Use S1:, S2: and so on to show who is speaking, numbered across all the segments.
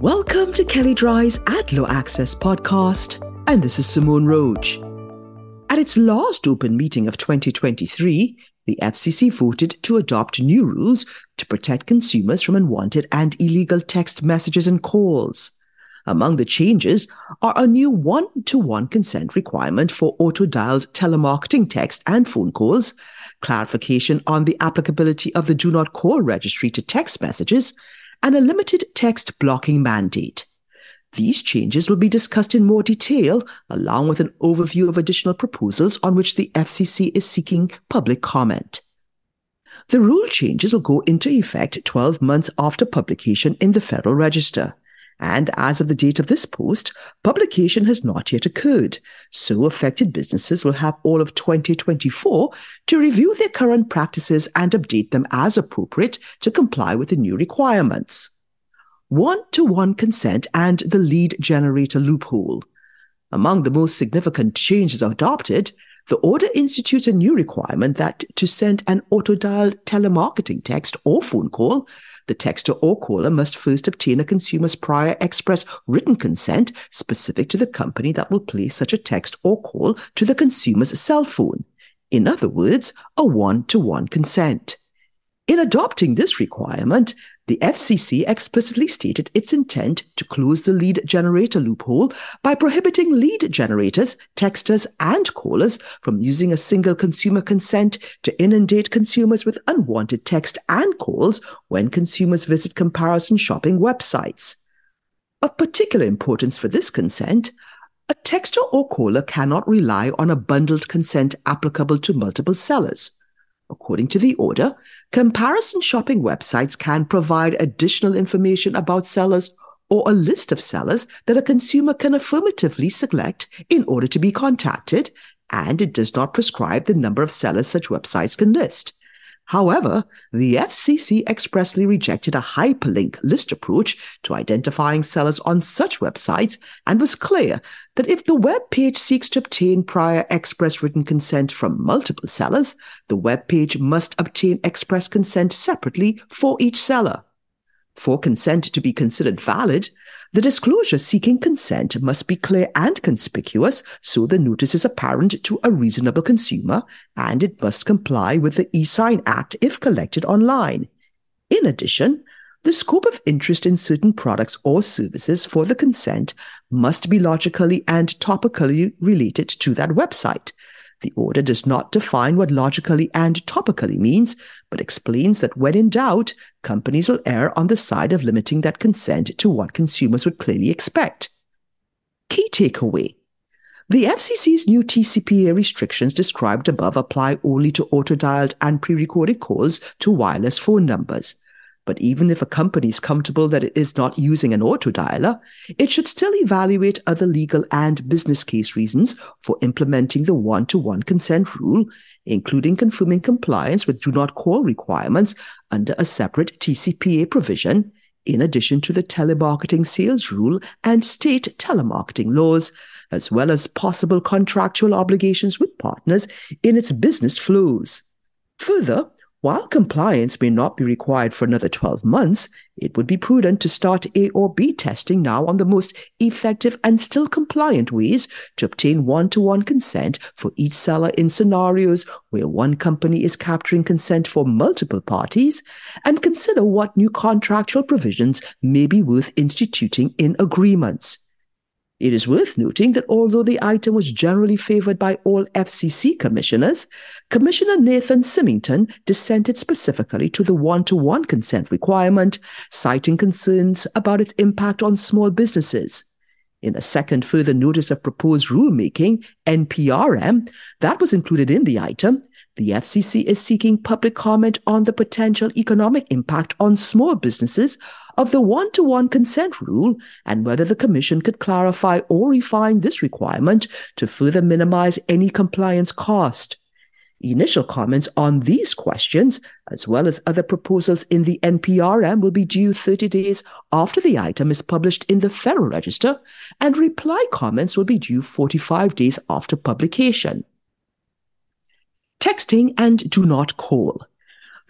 S1: Welcome to Kelley Drye's Ad Law Access podcast, and this is Simone Roach. At its last open meeting of 2023, the FCC voted to adopt new rules to protect consumers from unwanted and illegal text messages and calls. Among the changes are a new one to one consent requirement for auto dialed telemarketing text and phone calls, clarification on the applicability of the Do Not Call registry to text messages, and a limited text blocking mandate. These changes will be discussed in more detail, along with an overview of additional proposals on which the FCC is seeking public comment. The rule changes will go into effect 12 months after publication in the Federal Register. And as of the date of this post, publication has not yet occurred. So affected businesses will have all of 2024 to review their current practices and update them as appropriate to comply with the new requirements. One to one consent and the lead generator loophole. Among the most significant changes adopted, the order institutes a new requirement that to send an auto dialed telemarketing text or phone call, the texter or caller must first obtain a consumer's prior express written consent specific to the company that will place such a text or call to the consumer's cell phone. In other words, a one to one consent. In adopting this requirement, the FCC explicitly stated its intent to close the lead generator loophole by prohibiting lead generators, texters, and callers from using a single consumer consent to inundate consumers with unwanted text and calls when consumers visit comparison shopping websites. Of particular importance for this consent, a texter or caller cannot rely on a bundled consent applicable to multiple sellers. According to the order, comparison shopping websites can provide additional information about sellers or a list of sellers that a consumer can affirmatively select in order to be contacted, and it does not prescribe the number of sellers such websites can list. However, the FCC expressly rejected a hyperlink list approach to identifying sellers on such websites and was clear that if the web page seeks to obtain prior express written consent from multiple sellers, the web page must obtain express consent separately for each seller. For consent to be considered valid, the disclosure seeking consent must be clear and conspicuous so the notice is apparent to a reasonable consumer, and it must comply with the eSign Act if collected online. In addition, the scope of interest in certain products or services for the consent must be logically and topically related to that website, the order does not define what logically and topically means, but explains that when in doubt, companies will err on the side of limiting that consent to what consumers would clearly expect. Key takeaway. The FCC's new TCPA restrictions described above apply only to auto-dialed and pre-recorded calls to wireless phone numbers. But even if a company is comfortable that it is not using an auto dialer, it should still evaluate other legal and business case reasons for implementing the one to one consent rule, including confirming compliance with do not call requirements under a separate TCPA provision, in addition to the telemarketing sales rule and state telemarketing laws, as well as possible contractual obligations with partners in its business flows. Further, while compliance may not be required for another 12 months, it would be prudent to start A or B testing now on the most effective and still compliant ways to obtain one to one consent for each seller in scenarios where one company is capturing consent for multiple parties, and consider what new contractual provisions may be worth instituting in agreements. It is worth noting that although the item was generally favored by all FCC commissioners, Commissioner Nathan Simington dissented specifically to the one to one consent requirement, citing concerns about its impact on small businesses. In a second further notice of proposed rulemaking, NPRM, that was included in the item, the FCC is seeking public comment on the potential economic impact on small businesses of the one to one consent rule and whether the Commission could clarify or refine this requirement to further minimize any compliance cost. Initial comments on these questions, as well as other proposals in the NPRM, will be due 30 days after the item is published in the Federal Register, and reply comments will be due 45 days after publication. Texting and do not call.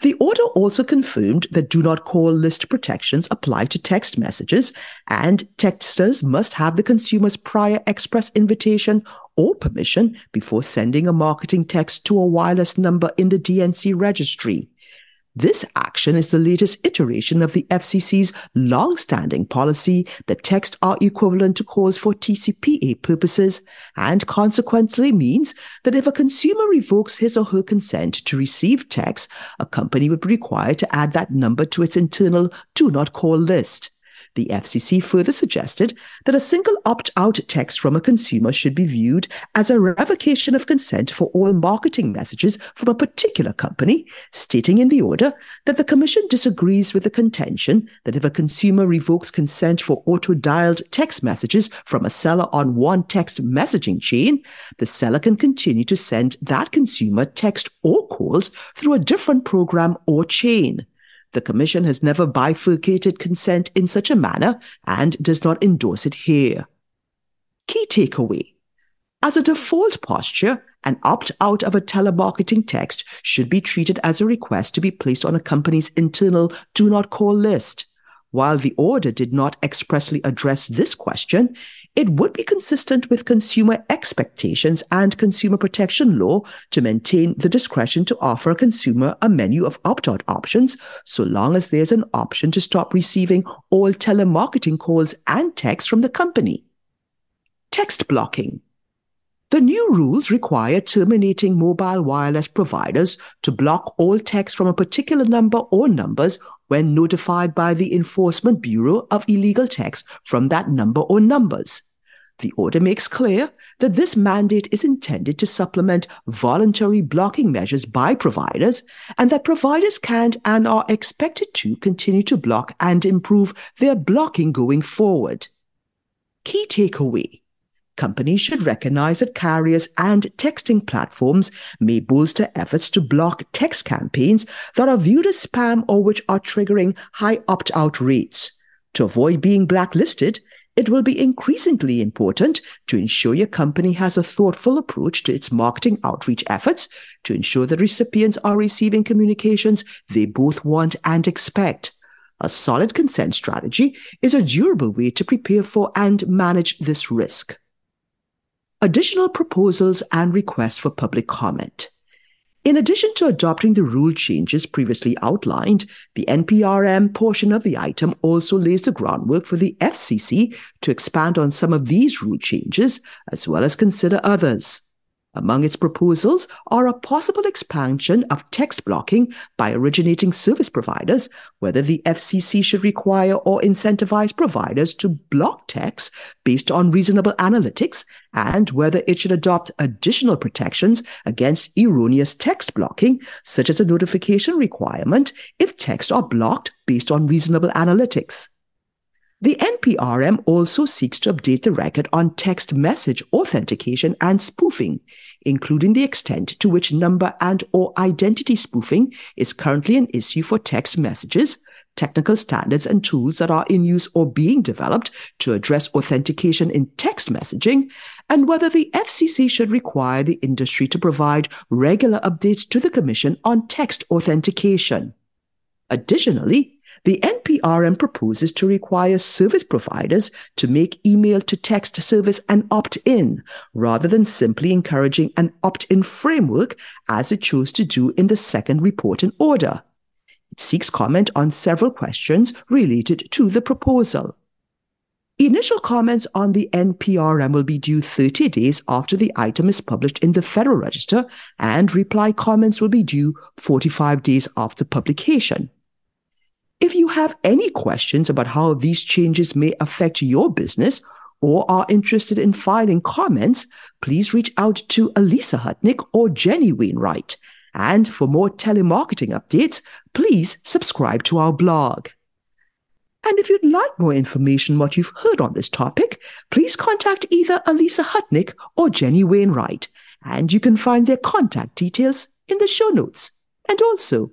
S1: The order also confirmed that do not call list protections apply to text messages, and texters must have the consumer's prior express invitation or permission before sending a marketing text to a wireless number in the DNC registry. This action is the latest iteration of the FCC's long-standing policy that texts are equivalent to calls for TCPA purposes and consequently means that if a consumer revokes his or her consent to receive text, a company would be required to add that number to its internal do not call list. The FCC further suggested that a single opt out text from a consumer should be viewed as a revocation of consent for all marketing messages from a particular company, stating in the order that the Commission disagrees with the contention that if a consumer revokes consent for auto dialed text messages from a seller on one text messaging chain, the seller can continue to send that consumer text or calls through a different program or chain. The Commission has never bifurcated consent in such a manner and does not endorse it here. Key takeaway. As a default posture, an opt out of a telemarketing text should be treated as a request to be placed on a company's internal do not call list. While the order did not expressly address this question, it would be consistent with consumer expectations and consumer protection law to maintain the discretion to offer a consumer a menu of opt-out options so long as there's an option to stop receiving all telemarketing calls and texts from the company. Text blocking. The new rules require terminating mobile wireless providers to block all text from a particular number or numbers when notified by the Enforcement Bureau of illegal text from that number or numbers. The order makes clear that this mandate is intended to supplement voluntary blocking measures by providers and that providers can and are expected to continue to block and improve their blocking going forward. Key takeaway companies should recognize that carriers and texting platforms may bolster efforts to block text campaigns that are viewed as spam or which are triggering high opt out rates. To avoid being blacklisted, it will be increasingly important to ensure your company has a thoughtful approach to its marketing outreach efforts to ensure that recipients are receiving communications they both want and expect. A solid consent strategy is a durable way to prepare for and manage this risk additional proposals and requests for public comment. In addition to adopting the rule changes previously outlined, the NPRM portion of the item also lays the groundwork for the FCC to expand on some of these rule changes, as well as consider others. Among its proposals are a possible expansion of text blocking by originating service providers, whether the FCC should require or incentivize providers to block text based on reasonable analytics, and whether it should adopt additional protections against erroneous text blocking, such as a notification requirement if texts are blocked based on reasonable analytics. The NPRM also seeks to update the record on text message authentication and spoofing, including the extent to which number and or identity spoofing is currently an issue for text messages, technical standards and tools that are in use or being developed to address authentication in text messaging, and whether the FCC should require the industry to provide regular updates to the Commission on text authentication. Additionally, the NPRM proposes to require service providers to make email to text service an opt in rather than simply encouraging an opt in framework as it chose to do in the second report and order. It seeks comment on several questions related to the proposal. Initial comments on the NPRM will be due 30 days after the item is published in the Federal Register, and reply comments will be due 45 days after publication. If you have any questions about how these changes may affect your business or are interested in filing comments, please reach out to Alysa Hutnik or Jenny Wainwright. And for more telemarketing updates, please subscribe to our blog. And if you'd like more information what you've heard on this topic, please contact either Alysa Hutnik or Jenny Wainwright, and you can find their contact details in the show notes. And also,